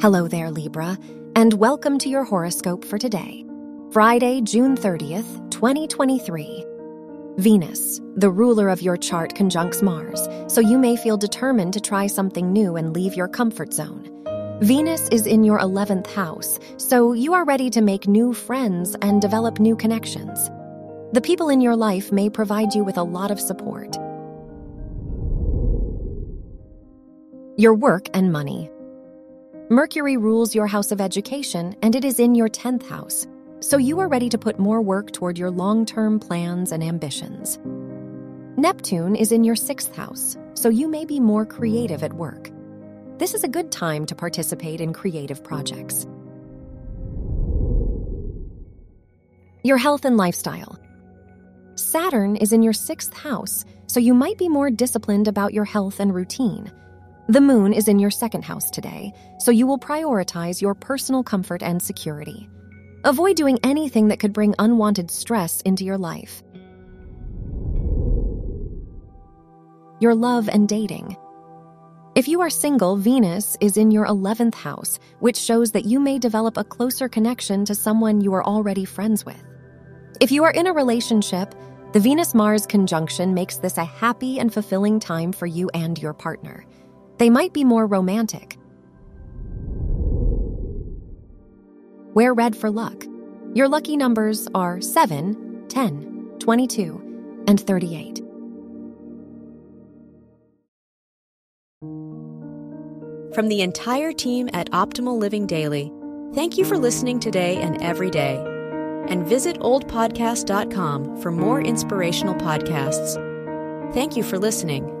Hello there, Libra, and welcome to your horoscope for today, Friday, June 30th, 2023. Venus, the ruler of your chart, conjuncts Mars, so you may feel determined to try something new and leave your comfort zone. Venus is in your 11th house, so you are ready to make new friends and develop new connections. The people in your life may provide you with a lot of support. Your work and money. Mercury rules your house of education, and it is in your 10th house, so you are ready to put more work toward your long term plans and ambitions. Neptune is in your 6th house, so you may be more creative at work. This is a good time to participate in creative projects. Your health and lifestyle. Saturn is in your 6th house, so you might be more disciplined about your health and routine. The moon is in your second house today, so you will prioritize your personal comfort and security. Avoid doing anything that could bring unwanted stress into your life. Your love and dating. If you are single, Venus is in your 11th house, which shows that you may develop a closer connection to someone you are already friends with. If you are in a relationship, the Venus Mars conjunction makes this a happy and fulfilling time for you and your partner. They might be more romantic. Wear red for luck. Your lucky numbers are 7, 10, 22, and 38. From the entire team at Optimal Living Daily, thank you for listening today and every day. And visit oldpodcast.com for more inspirational podcasts. Thank you for listening.